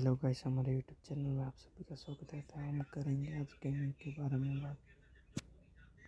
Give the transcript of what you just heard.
Hello guys हमारे YouTube channel में आप सभी का स्वागत है। तो हम करेंगे आज गेमिंग के बारे में बात।